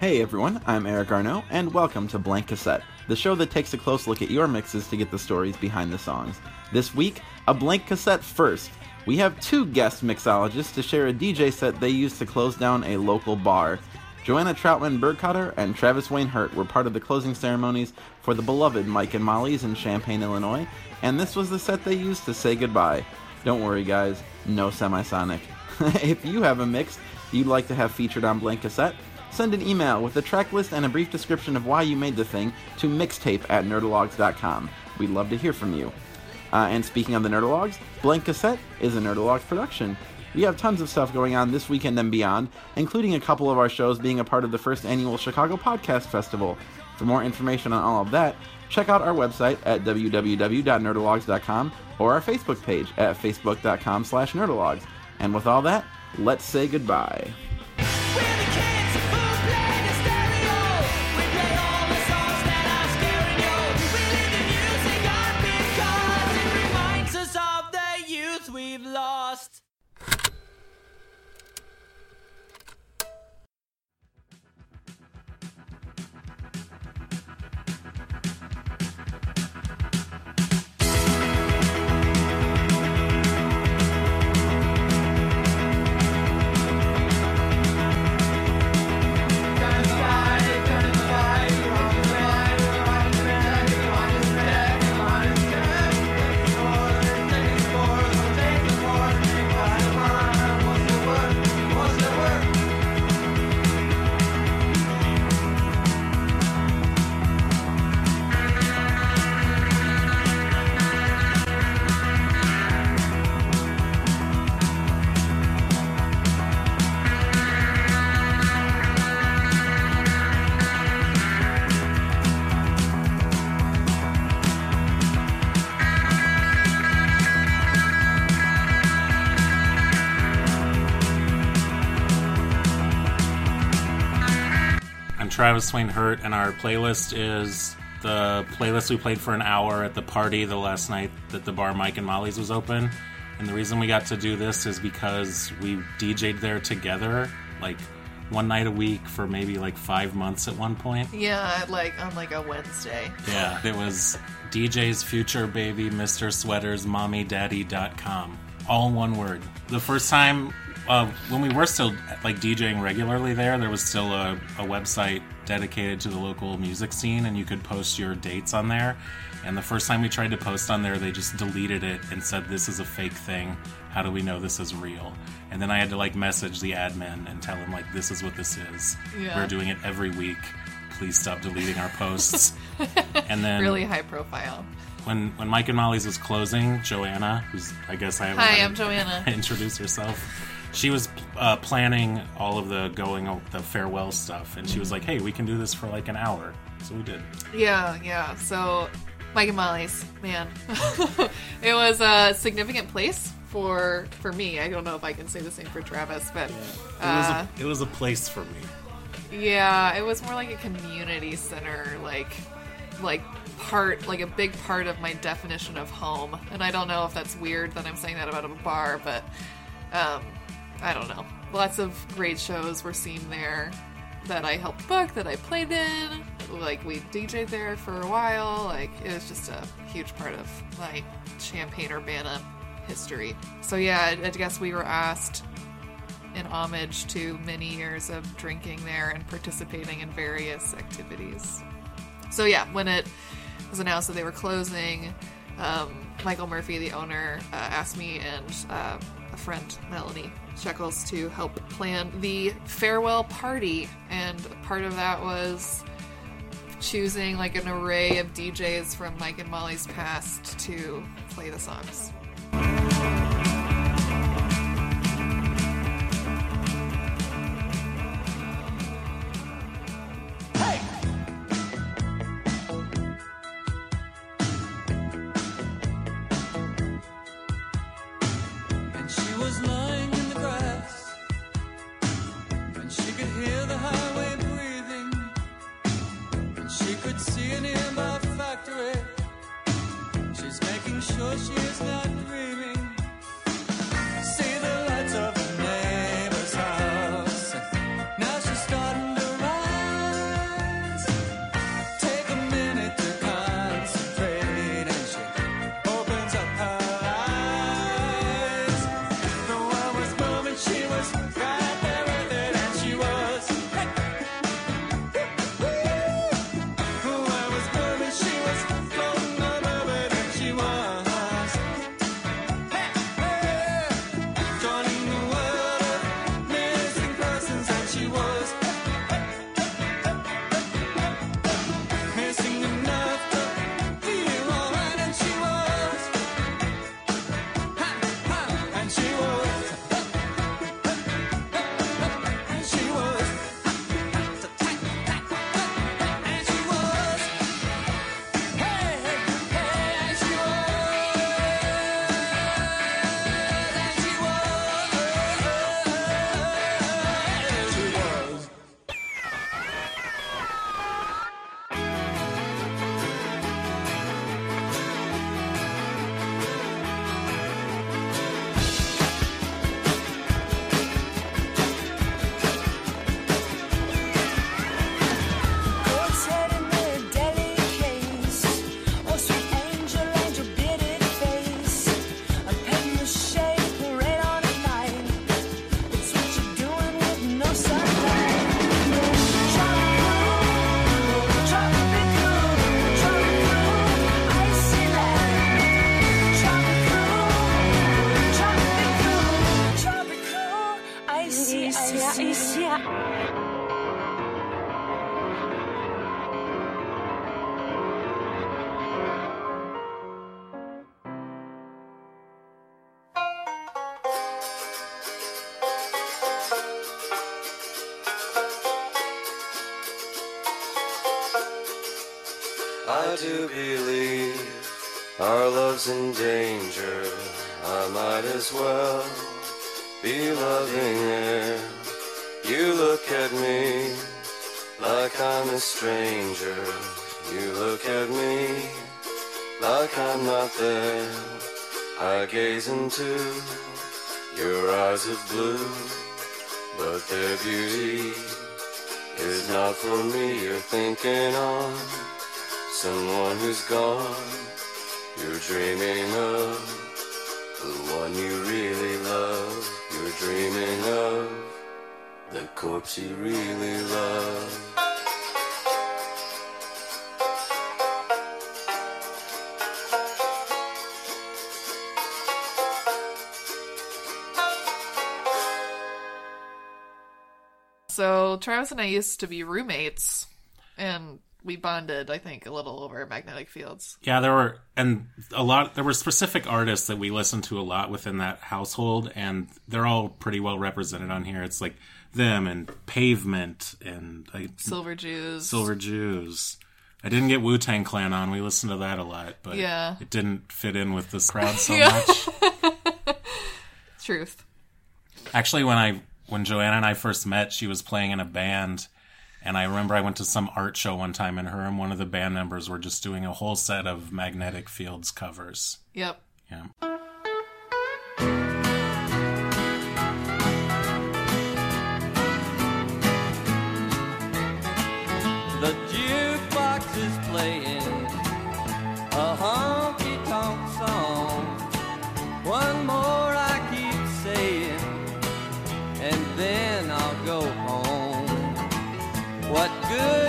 Hey everyone, I'm Eric Arnault, and welcome to Blank Cassette, the show that takes a close look at your mixes to get the stories behind the songs. This week, a blank cassette first. We have two guest mixologists to share a DJ set they used to close down a local bar. Joanna Troutman Bergkoetter and Travis Wayne Hurt were part of the closing ceremonies for the beloved Mike and Molly's in Champaign, Illinois, and this was the set they used to say goodbye. Don't worry, guys, no semisonic. if you have a mix you'd like to have featured on Blank Cassette, send an email with a track list and a brief description of why you made the thing to mixtape at nerdologues.com. We'd love to hear from you. Uh, and speaking of the Nerdologues, Blank Cassette is a Nerdologues production. We have tons of stuff going on this weekend and beyond, including a couple of our shows being a part of the first annual Chicago Podcast Festival. For more information on all of that, check out our website at www.nerdologues.com or our Facebook page at facebook.com slash nerdologues. And with all that, let's say goodbye. Travis Wayne Hurt, and our playlist is the playlist we played for an hour at the party the last night that the bar Mike and Molly's was open. And the reason we got to do this is because we DJ'd there together, like one night a week for maybe like five months at one point. Yeah, like on like a Wednesday. Yeah, it was DJ's Future Baby, Mr. Sweaters, Mommy MommyDaddy.com. All one word. The first time, uh, when we were still like DJing regularly there, there was still a, a website dedicated to the local music scene, and you could post your dates on there. And the first time we tried to post on there, they just deleted it and said, This is a fake thing. How do we know this is real? And then I had to like message the admin and tell him, like, this is what this is. Yeah. We're doing it every week. Please stop deleting our posts. and then Really high profile. when when Mike and Molly's was closing, Joanna, who's I guess I Hi, I'm Joanna. introduce herself. She was uh, planning all of the going the farewell stuff, and she was like, "Hey, we can do this for like an hour." So we did. Yeah, yeah. So, Mike and Molly's, man, it was a significant place for for me. I don't know if I can say the same for Travis, but It was uh, a, it was a place for me. yeah, it was more like a community center, like like part like a big part of my definition of home. And I don't know if that's weird that I'm saying that about a bar, but um, I don't know. Lots of great shows were seen there that I helped book, that I played in. Like we DJ'd there for a while. Like it was just a huge part of my Champaign Urbana history. So yeah, I I guess we were asked in homage to many years of drinking there and participating in various activities. So yeah, when it was announced that they were closing, um, Michael Murphy, the owner, uh, asked me and uh, a friend, Melanie Shekels, to help plan the farewell party, and part of that was choosing like an array of DJs from Mike and Molly's past to play the songs. Hard do believe our love's in danger. I might as well be loving her. You look at me like I'm a stranger. You look at me like I'm not there. I gaze into your eyes of blue, but their beauty is not for me. You're thinking on someone who's gone. You're dreaming of the one you really love. You're dreaming of the corpse you really love. So Travis and I used to be roommates, and we bonded. I think a little over magnetic fields. Yeah, there were and a lot. There were specific artists that we listened to a lot within that household, and they're all pretty well represented on here. It's like them and Pavement and like Silver Jews. Silver Jews. I didn't get Wu Tang Clan on. We listened to that a lot, but Yeah. it didn't fit in with this crowd so Yeah. much. Truth. Actually, when I when Joanna and I first met, she was playing in a band, and I remember I went to some art show one time, and her and one of the band members were just doing a whole set of Magnetic Fields covers. Yep. Yeah. What good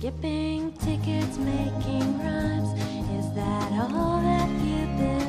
Skipping tickets, making rhymes, is that all that you believe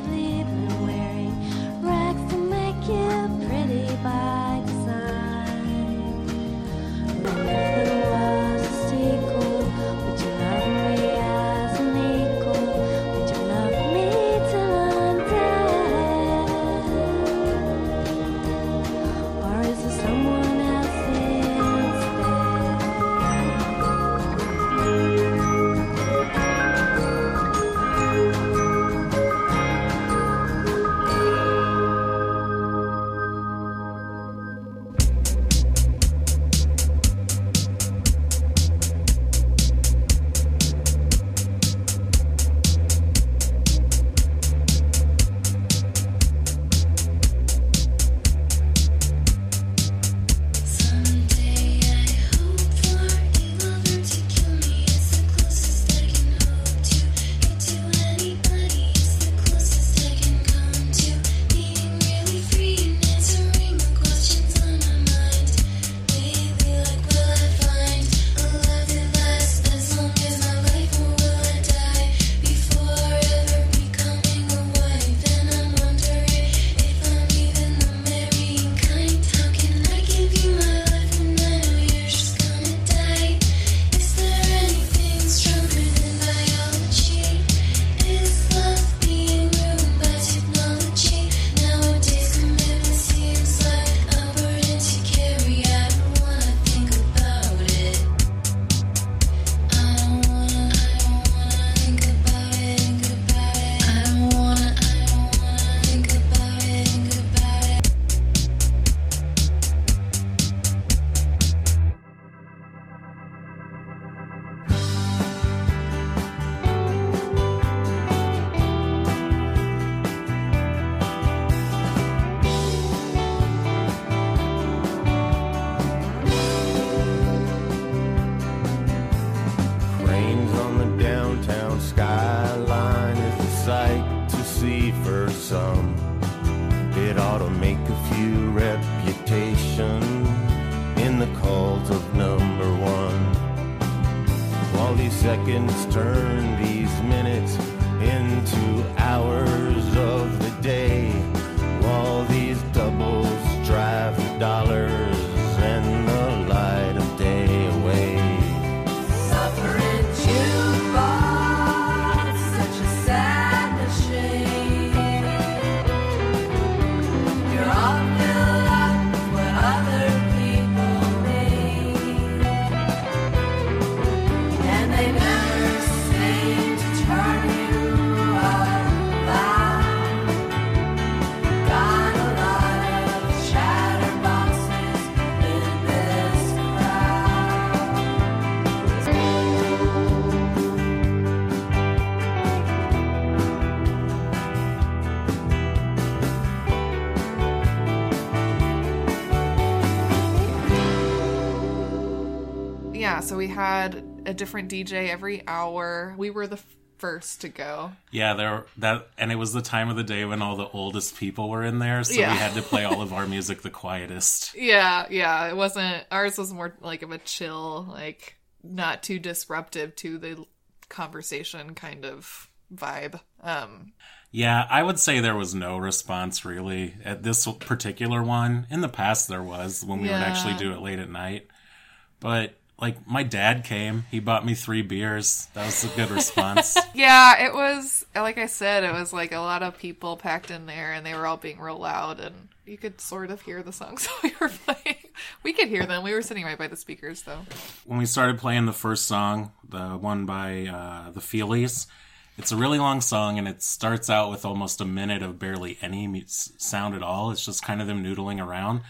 had a different DJ every hour. We were the first to go. Yeah, there that and it was the time of the day when all the oldest people were in there, so Yeah. we had to play all of our music the quietest. Yeah, yeah. It wasn't ours was more like of a chill, like not too disruptive to the conversation kind of vibe. Um Yeah, I would say there was no response really at this particular one. In the past, there was when we would actually do it late at night. But like my dad came, he bought me three beers. That was a good response. yeah, it was like I said, it was like a lot of people packed in there and they were all being real loud and you could sort of hear the songs we were playing. We could hear them. We were sitting right by the speakers though. when we started playing the first song, the one by uh, the Feelies, it's a really long song and it starts out with almost a minute of barely any sound at all. It's just kind of them noodling around.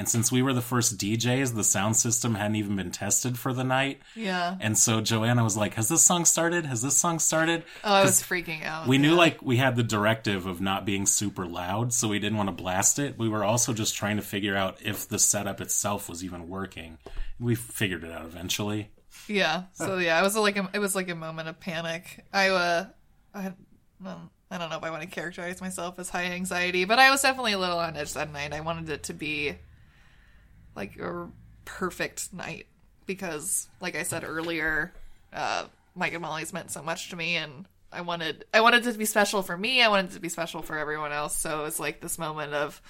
And since we were the first DJs, the sound system hadn't even been tested for the night. Yeah. And so Joanna was like, Has this song started? Has this song started? Oh, I was freaking out. We knew like we had the directive of not being super loud, so we didn't want to blast it. We were also just trying to figure out if the setup itself was even working. We figured it out eventually. Yeah. So yeah, it was like a, it was like a moment of panic. I uh, I, well, I don't know if I want to characterize myself as high anxiety, but I was definitely a little on edge that night. I wanted it to be like a perfect night because, like I said earlier, uh, Mike and Molly's meant so much to me, and I wanted I wanted it to be special for me. I wanted it to be special for everyone else. So it was like this moment of,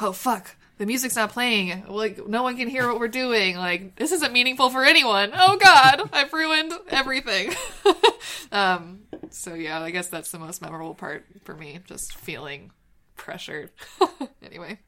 oh fuck, the music's not playing. Like no one can hear what we're doing. Like this isn't meaningful for anyone. Oh god, I've ruined everything. um. So yeah, I guess that's the most memorable part for me. Just feeling pressured. anyway.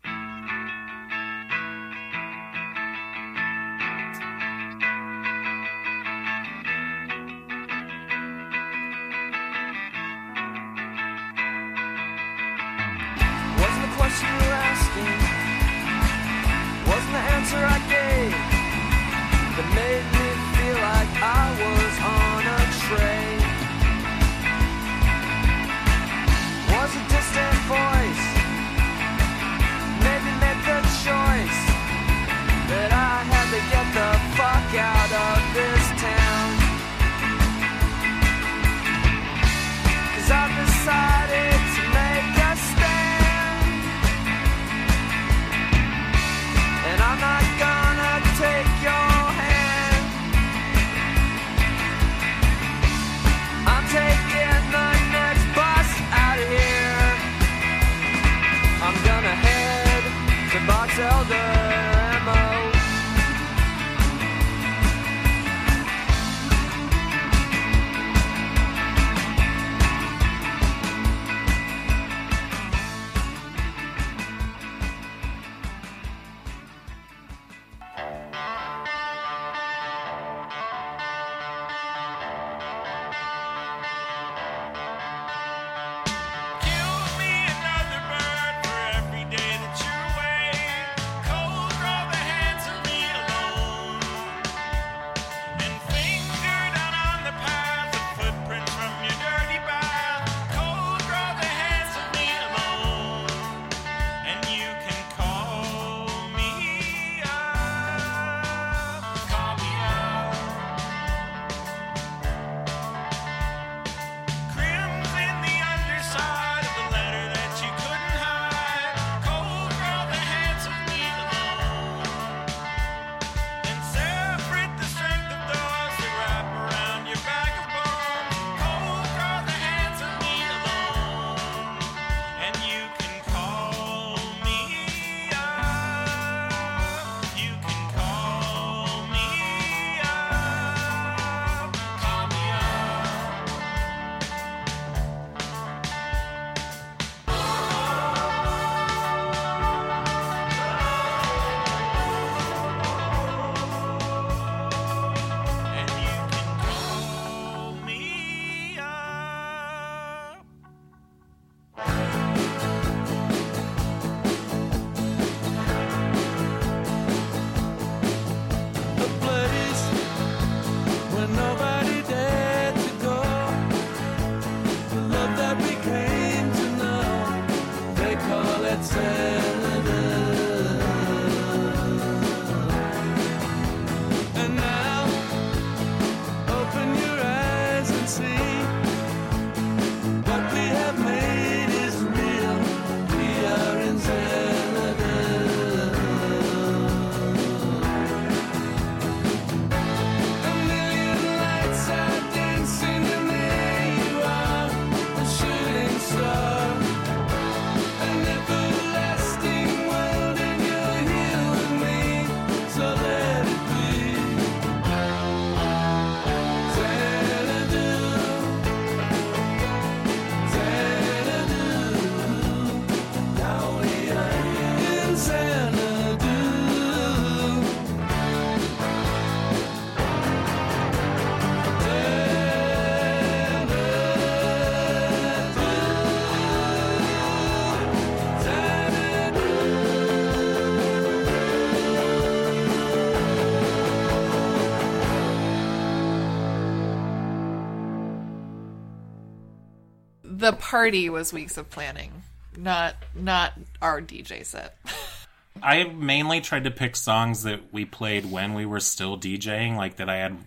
The party was weeks of planning, not not our DJ set. I mainly tried to pick songs that we played when we were still DJing, like that I had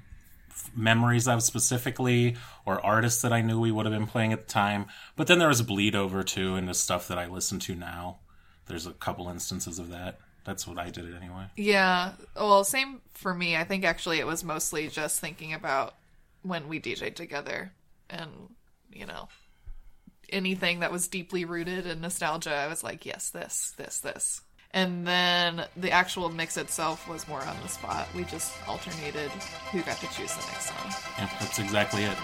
memories of specifically, or artists that I knew we would have been playing at the time. But then there was a bleed over too into stuff that I listen to now. There's a couple instances of that. That's what I did it anyway. Yeah. Well, same for me. I think actually it was mostly just thinking about when we DJ'd together and, you know, anything that was deeply rooted in nostalgia. I was like, yes, this, this, this. And then the actual mix itself was more on the spot. We just alternated who got to choose the next song. Yeah, that's exactly it.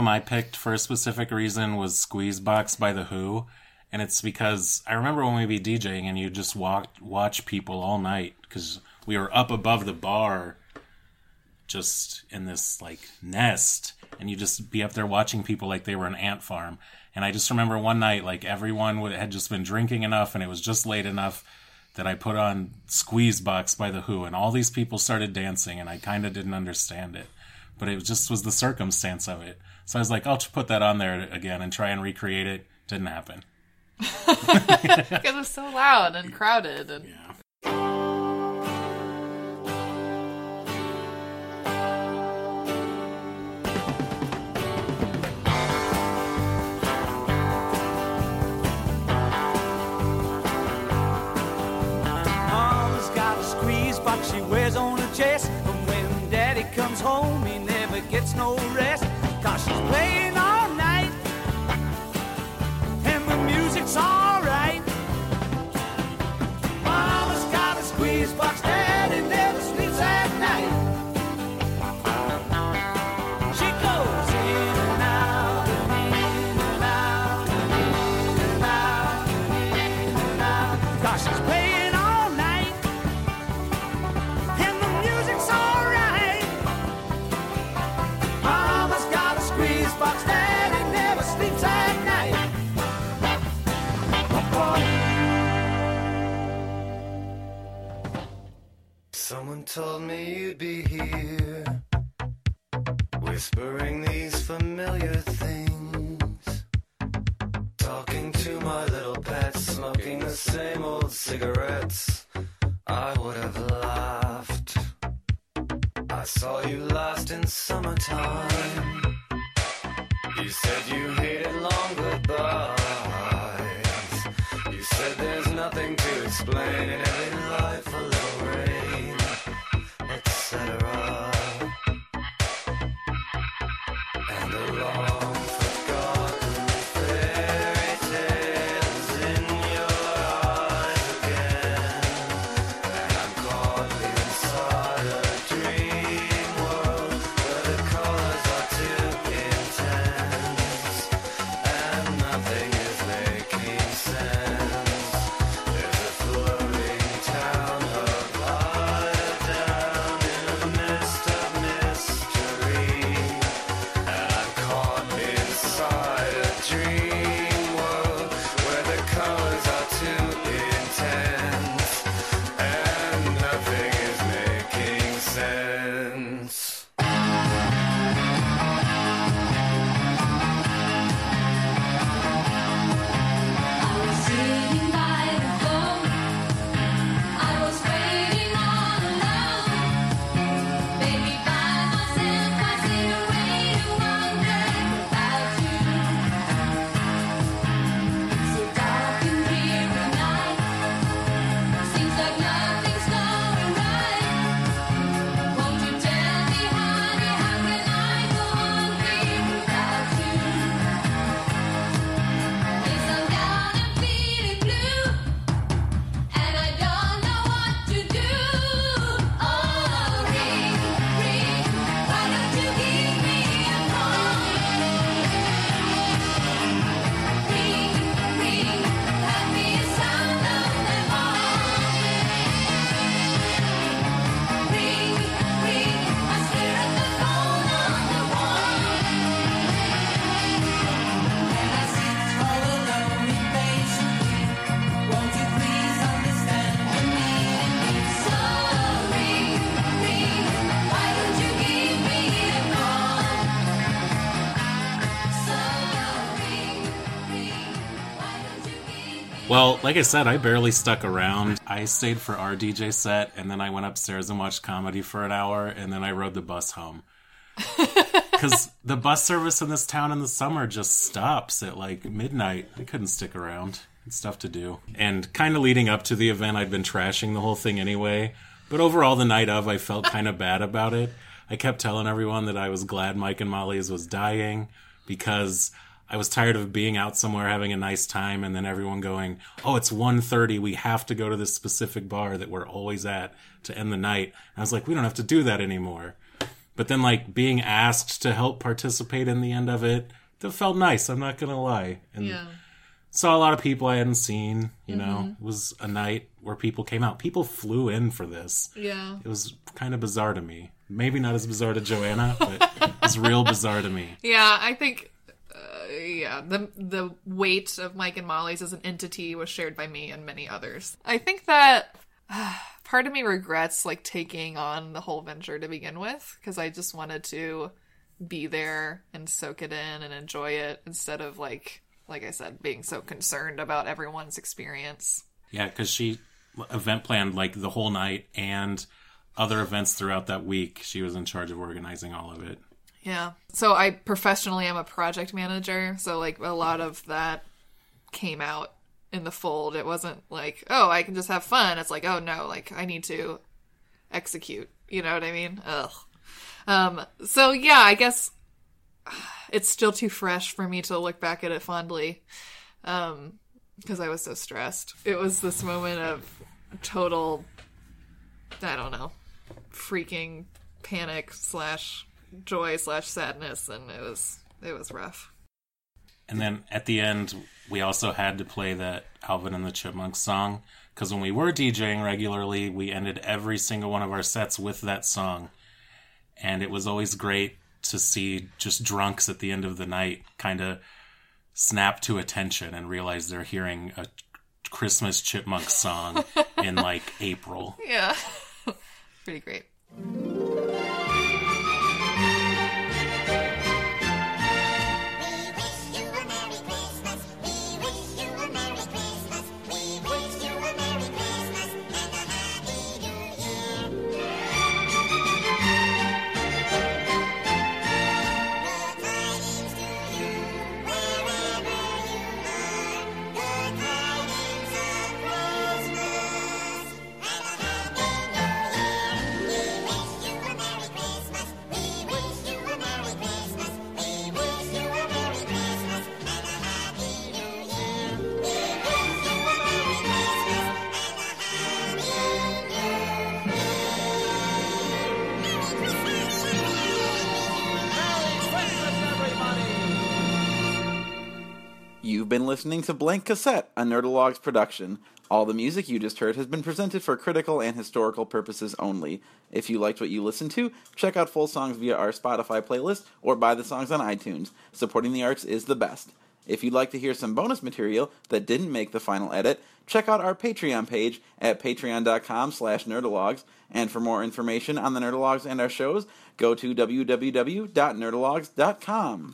Them I picked for a specific reason was Squeezebox by The Who. And it's because I remember when we'd be DJing and you just walk, watch people all night because we were up above the bar just in this like nest and you just be up there watching people like they were an ant farm. And I just remember one night, like everyone would, had just been drinking enough, and it was just late enough that I put on Squeeze Box by The Who, and all these people started dancing, and I kind of didn't understand it. But it just was the circumstance of it. So I was like, I'll just put that on there again and try and recreate it. Didn't happen. Because it was so loud and crowded and Mama's got a squeeze box she wears on her chest. And when daddy comes home, he never gets no rest. Told me you'd be here, whispering these familiar things. Talking to my little pet, smoking the same old cigarettes. I would have laughed. I saw you last in summertime. You said you hated long goodbyes. You said there's nothing to explain in making like I said, I barely stuck around. I stayed for our DJ set, and then I went upstairs and watched comedy for an hour, and then I rode the bus home. Because the bus service in this town in the summer just stops at like midnight. I couldn't stick around. It's stuff to do. And kind of leading up to the event, I'd been trashing the whole thing anyway. But overall, the night of, I felt kind of bad about it. I kept telling everyone that I was glad Mike and Molly's was dying because I was tired of being out somewhere having a nice time and then everyone going, "Oh, it's 1:30, we have to go to this specific bar that we're always at to end the night." And I was like, "We don't have to do that anymore." But then like being asked to help participate in the end of it, that felt nice, I'm not going to lie. And yeah. saw a lot of people I hadn't seen, you know. Mm-hmm. It was a night where people came out. People flew in for this. Yeah. It was kind of bizarre to me. Maybe not as bizarre to Joanna, but it's real bizarre to me. Yeah, I think. Uh, yeah, the the weight of Mike and Molly's as an entity was shared by me and many others. I think that part of me regrets like taking on the whole venture to begin with because I just wanted to be there and soak it in and enjoy it instead of like like I said being so concerned about everyone's experience. Yeah, because she event planned like the whole night and other events throughout that week. She was in charge of organizing all of it. Yeah. So I professionally am a project manager, so like a lot of that came out in the fold. It wasn't like, oh, I can just have fun. It's like, oh no, like I need to execute. You know what I mean? Ugh. Um so yeah, I guess it's still too fresh for me to look back at it fondly. Um because I was so stressed. It was this moment of total I don't know, freaking panic slash joy slash sadness, and it was it was rough. And then at the end, we also had to play that Alvin and the Chipmunks song because when we were DJing regularly, we ended every single one of our sets with that song. And it was always great to see just drunks at the end of the night kind of snap to attention and realize they're hearing a Christmas Chipmunks song in like April. Yeah, pretty great. Listening to Blank Cassette, a Nerdologues production. All the music you just heard has been presented for critical and historical purposes only. If you liked what you listened to, check out full songs via our Spotify playlist or buy the songs on iTunes. Supporting the arts is the best. If you'd like to hear some bonus material that didn't make the final edit, check out our Patreon page at patreon.com slash nerdologues. And for more information on the Nerdologues and our shows, go to www.nerdologues.com.